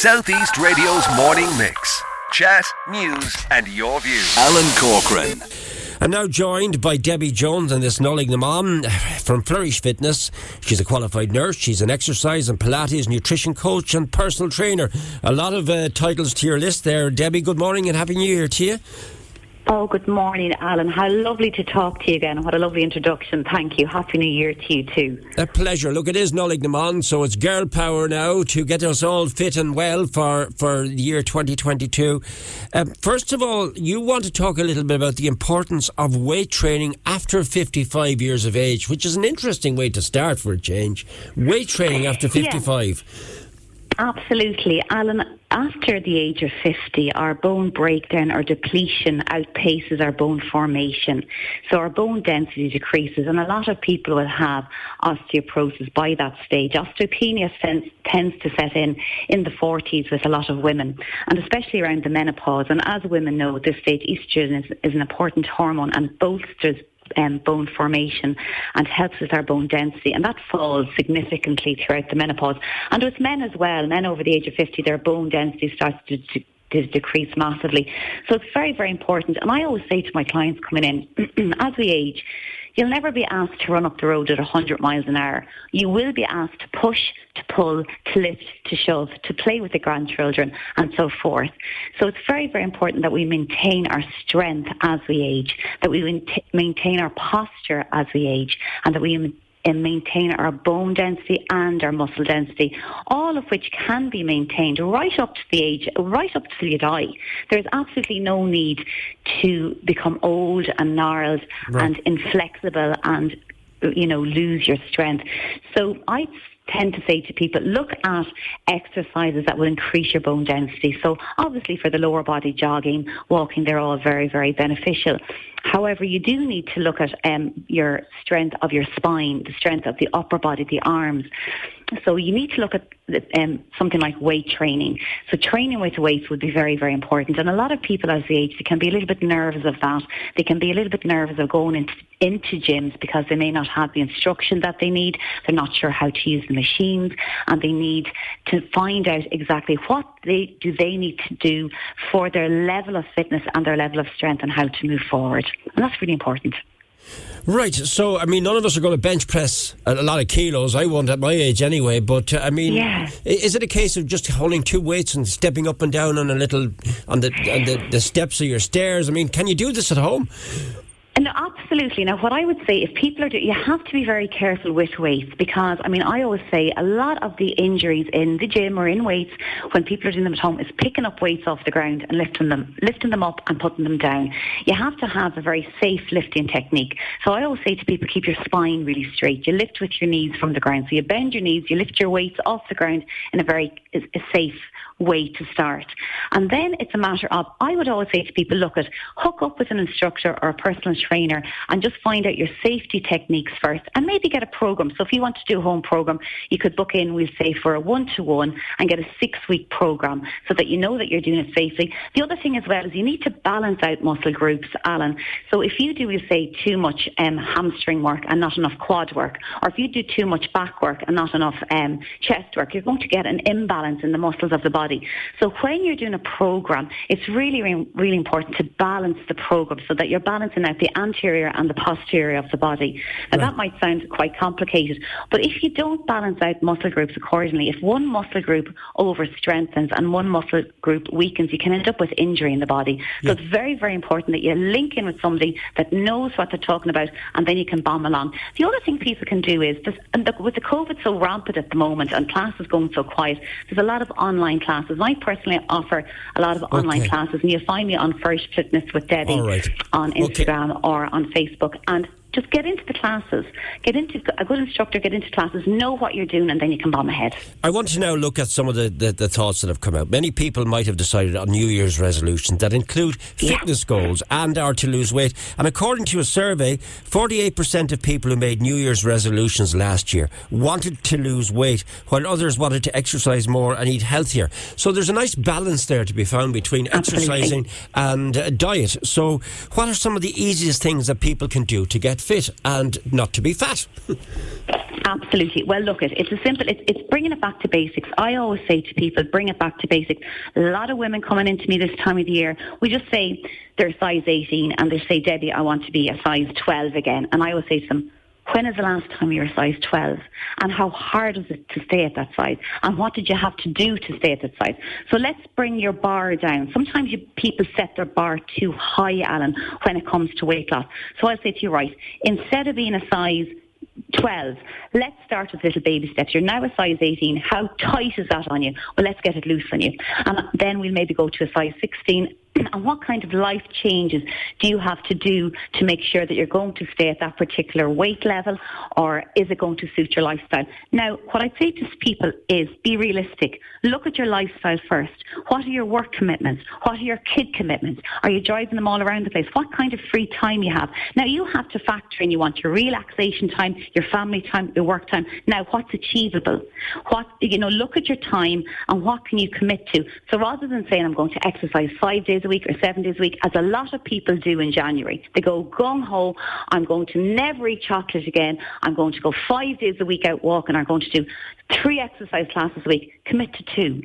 Southeast Radio's morning mix. Chat, news, and your views. Alan Corcoran. I'm now joined by Debbie Jones and this Nollaig na mBan from Flourish Fitness. She's a qualified nurse. She's an exercise and Pilates nutrition coach and personal trainer. A lot of uh, titles to your list there. Debbie, good morning and Happy New Year to you. Oh, good morning, Alan. How lovely to talk to you again. What a lovely introduction. Thank you. Happy New Year to you too. A pleasure. Look, it is Nollaig na mBan, so it's girl power now to get us all fit and well for, for the year 2022. Um, first of all, you want to talk a little bit about the importance of weight training after 55 years of age, which is an interesting way to start for a change. Weight training after 55. Yeah. Absolutely. Alan, after the age of 50, our bone breakdown or depletion outpaces our bone formation. So our bone density decreases, and a lot of people will have osteoporosis by that stage. Osteopenia tends to set in in the 40s with a lot of women, and especially around the menopause. And as women know, at this stage, estrogen is, is an important hormone and bolsters um, bone formation and helps with our bone density. And that falls significantly throughout the menopause. And with men as well, men over the age of 50, their bone density starts to, to to decrease massively. So it's very, very important. And I always say to my clients coming in, as we age, You'll never be asked to run up the road at 100 miles an hour. You will be asked to push, to pull, to lift, to shove, to play with the grandchildren, and so forth. So it's very, very important that we maintain our strength as we age, that we maintain our posture as we age, and that we and maintain our bone density and our muscle density, all of which can be maintained right up to the age, right up to you die. There's absolutely no need to become old and gnarled right. and inflexible and you know lose your strength. So I tend to say to people, look at exercises that will increase your bone density. So obviously for the lower body, jogging, walking, they're all very, very beneficial. However, you do need to look at um, your strength of your spine, the strength of the upper body, the arms. So you need to look at um, something like weight training. So training with weights would be very, very important. And a lot of people as they age, they can be a little bit nervous of that. They can be a little bit nervous of going into, into gyms because they may not have the instruction that they need. They're not sure how to use the machines and they need to find out exactly what they do they need to do for their level of fitness and their level of strength and how to move forward. And that's really important. Right. So, I mean, none of us are going to bench press a lot of kilos. I won't at my age anyway. But uh, I mean, yeah. is it a case of just holding two weights and stepping up and down on a little on the on the, the steps of your stairs? I mean, can you do this at home? Absolutely. Now, what I would say, if people are, do, you have to be very careful with weights because, I mean, I always say a lot of the injuries in the gym or in weights when people are doing them at home is picking up weights off the ground and lifting them, lifting them up and putting them down. You have to have a very safe lifting technique. So I always say to people, keep your spine really straight. You lift with your knees from the ground. So you bend your knees, you lift your weights off the ground in a very a safe way to start. And then it's a matter of, I would always say to people, look at, hook up with an instructor or a personal trainer and just find out your safety techniques first and maybe get a program. So if you want to do a home program, you could book in, we'll say, for a one-to-one and get a six-week program so that you know that you're doing it safely. The other thing as well is you need to balance out muscle groups, Alan. So if you do, we'll say, too much um, hamstring work and not enough quad work, or if you do too much back work and not enough um, chest work, you're going to get an imbalance in the muscles of the body. So when you're doing a program, it's really, really important to balance the program so that you're balancing out the anterior and the posterior of the body. And right. that might sound quite complicated, but if you don't balance out muscle groups accordingly, if one muscle group over strengthens and one muscle group weakens, you can end up with injury in the body. So it's very, very important that you link in with somebody that knows what they're talking about and then you can bomb along. The other thing people can do is, and with the COVID so rampant at the moment and classes going so quiet, there's a lot of online classes. I personally offer a lot of okay. online classes, and you'll find me on First Fitness with Debbie right. on Instagram okay. Or on Facebook. And just get into the classes, get into a good instructor, get into classes, know what you're doing, and then you can bomb ahead. I want to now look at some of the, the, the thoughts that have come out. Many people might have decided on New Year's resolutions that include fitness yeah. goals and are to lose weight. And according to a survey, 48% of people who made New Year's resolutions last year wanted to lose weight, while others wanted to exercise more and eat healthier. So there's a nice balance there to be found between Absolutely. exercising and uh, diet. So, what are some of the easiest things that people can do to get fit and not to be fat. Absolutely. Well, look, it, it's a simple, it's, it's bringing it back to basics. I always say to people, bring it back to basics. A lot of women coming into me this time of the year, we just say they're size 18 and they say, Debbie, I want to be a size 12 again. And I always say to them, when is the last time you were size 12? And how hard is it to stay at that size? And what did you have to do to stay at that size? So let's bring your bar down. Sometimes you, people set their bar too high, Alan, when it comes to weight loss. So I'll say to you, right, instead of being a size 12. Let's start with little baby steps. You're now a size 18. How tight is that on you? Well, let's get it loose on you. And then we'll maybe go to a size 16 and what kind of life changes do you have to do to make sure that you're going to stay at that particular weight level or is it going to suit your lifestyle? Now, what I'd say to people is be realistic. Look at your lifestyle first. What are your work commitments? What are your kid commitments? Are you driving them all around the place? What kind of free time you have? Now, you have to factor in you want your relaxation time, your family time, your work time. Now, what's achievable? What, you know, look at your time and what can you commit to? So rather than saying I'm going to exercise five days a week or seven days a week, as a lot of people do in January. They go gung ho, I'm going to never eat chocolate again. I'm going to go five days a week out walking. I'm going to do three exercise classes a week, commit to two.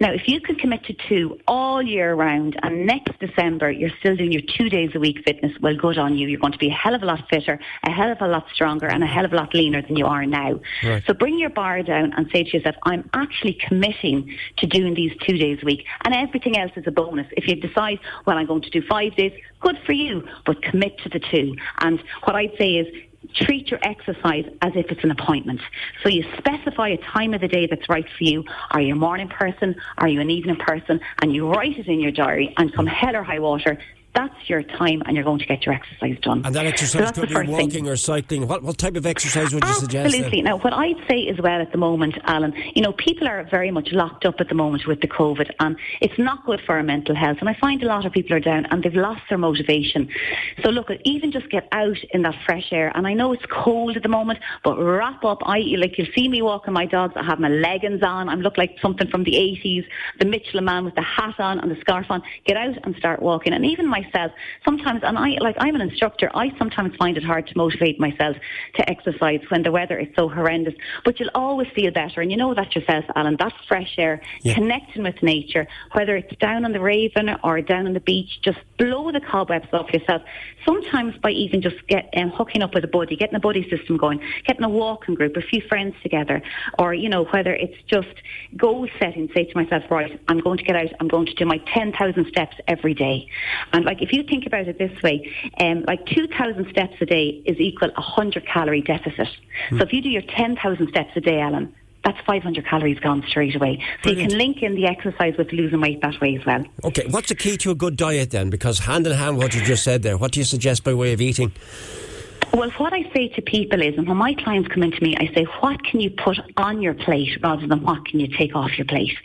Now, if you can commit to two all year round and next December you're still doing your two days a week fitness, well, good on you. You're going to be a hell of a lot fitter, a hell of a lot stronger, and a hell of a lot leaner than you are now. Right. So bring your bar down and say to yourself, I'm actually committing to doing these two days a week, and everything else is a bonus. If you decide, well, I'm going to do five days, good for you, but commit to the two. And what I'd say is treat your exercise as if it's an appointment. So you specify a time of the day that's right for you. Are you a morning person? Are you an evening person? And you write it in your diary and come hell or high water, that's your time and you're going to get your exercise done. And that exercise so could be walking thing. or cycling. What, what type of exercise would you Absolutely. suggest? Absolutely. Now, what I'd say as well at the moment, Alan, you know, people are very much locked up at the moment with the COVID and it's not good for our mental health. And I find a lot of people are down and they've lost their motivation. So look, even just get out in that fresh air. And I know it's cold at the moment, but wrap up. I like you'll see me walking my dogs. I have my leggings on. I look like something from the 80s. The Michelin man with the hat on and the scarf on. Get out and start walking. And even myself, sometimes, and I like I'm an instructor, I sometimes find it hard to motivate myself to exercise when the weather is so horrendous. But you'll always feel better, and you know that yourself, Alan. That's fresh air, yeah. connecting with nature, whether it's down on the Raven or down on the beach. Just blow the cobwebs off yourself. Sometimes by even just get um, hooking up with a buddy, getting a buddy system going, getting a walking group, a few friends together, or you know whether it's just goal setting. Say to myself, right, I'm going to get out. I'm going to do my ten thousand steps every day, and like if you think about it this way, um, like 2,000 steps a day is equal a 100 calorie deficit. Mm. So if you do your 10,000 steps a day, Alan, that's 500 calories gone straight away. So Brilliant. you can link in the exercise with losing weight that way as well. Okay, what's the key to a good diet then? Because hand in hand, what you just said there, what do you suggest by way of eating? Well, what I say to people is, and when my clients come into me, I say, what can you put on your plate rather than what can you take off your plate?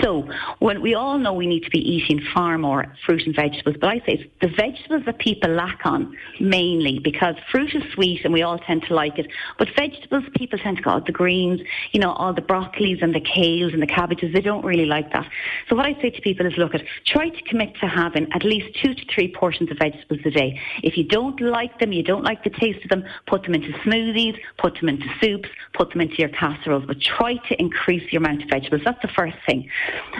So, when we all know we need to be eating far more fruit and vegetables, but I say the vegetables that people lack on mainly because fruit is sweet and we all tend to like it, but vegetables people tend to go, oh, the greens, you know, all the broccolis and the kales and the cabbages, they don't really like that. So what I say to people is, look at, try to commit to having at least two to three portions of vegetables a day. If you don't like them, you don't like the taste of them, put them into smoothies, put them into soups, put them into your casseroles, but try to increase your amount of vegetables. That's the first thing.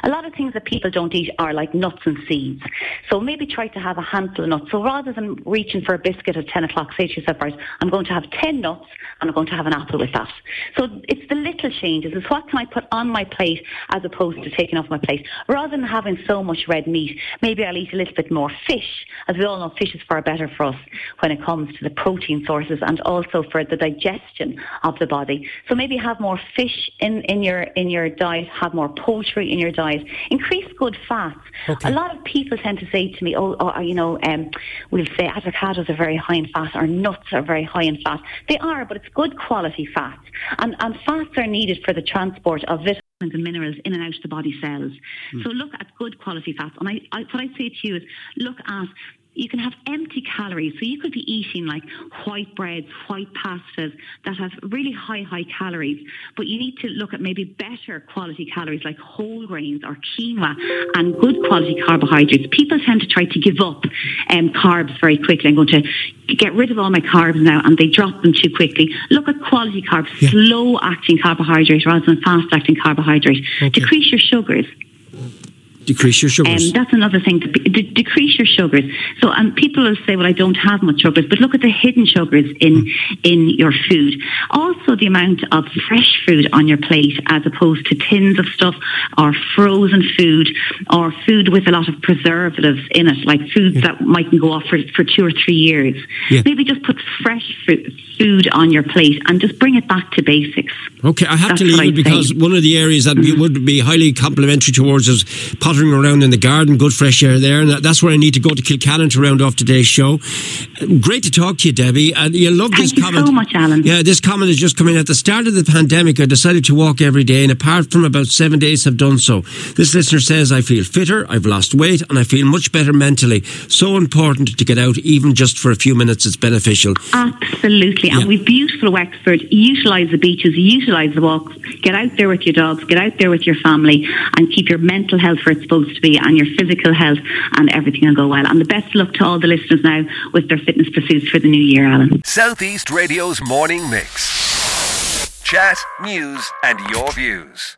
A lot of things that people don't eat are like nuts and seeds. So maybe try to have a handful of nuts. So rather than reaching for a biscuit at 10 o'clock, say to yourself, right, I'm going to have 10 nuts and I'm going to have an apple with that. So it's the little changes. It's what can I put on my plate as opposed to taking off my plate. Rather than having so much red meat, maybe I'll eat a little bit more fish. As we all know, fish is far better for us when it comes to the protein sources and also for the digestion of the body. So maybe have more fish in, in your in your diet, have more poultry in your diet, increase good fats. Okay. A lot of people tend to say to me, oh, oh you know, um, we'll say avocados are very high in fat or nuts are very high in fat. They are, but it's good quality fats. And, and fats are needed for the transport of vitamins and minerals in and out of the body cells. Mm. So look at good quality fats. And I, I, what I say to you is look at you can have empty calories. So you could be eating like white breads, white pastas that have really high, high calories. But you need to look at maybe better quality calories like whole grains or quinoa and good quality carbohydrates. People tend to try to give up um, carbs very quickly. I'm going to get rid of all my carbs now and they drop them too quickly. Look at quality carbs, yeah. slow acting carbohydrates rather than fast acting carbohydrates. Okay. Decrease your sugars. Decrease your sugars. Um, that's another thing. To de- decrease your sugars. So, and people will say, "Well, I don't have much sugars," but look at the hidden sugars in in your food. Also, the amount of fresh food on your plate, as opposed to tins of stuff or frozen food or food with a lot of preservatives in it, like foods yeah. that mightn't go off for, for two or three years. Yeah. Maybe just put fresh food on your plate and just bring it back to basics. Okay, I have That's to leave it because one of the areas that mm-hmm. would be highly complimentary towards is pottering around in the garden, good fresh air there. And that's where I need to go to Kilcannon to round off today's show. Great to talk to you, Debbie. And you love Thank this you comment. so much, Alan. Yeah, this comment is just coming at the start of the pandemic. I decided to walk every day, and apart from about seven days, have done so. This listener says, I feel fitter, I've lost weight, and I feel much better mentally. So important to get out, even just for a few minutes. It's beneficial. Absolutely. Yeah. And we've beautiful Wexford. Utilise the beaches, utilise the walks. Get out there with your dogs, get out there with your family, and keep your mental health it's supposed to be and your physical health, and everything will go well. And the best luck to all the listeners now with their fitness pursuits for the new year, Alan. Southeast Radio's morning mix. Chat, news, and your views.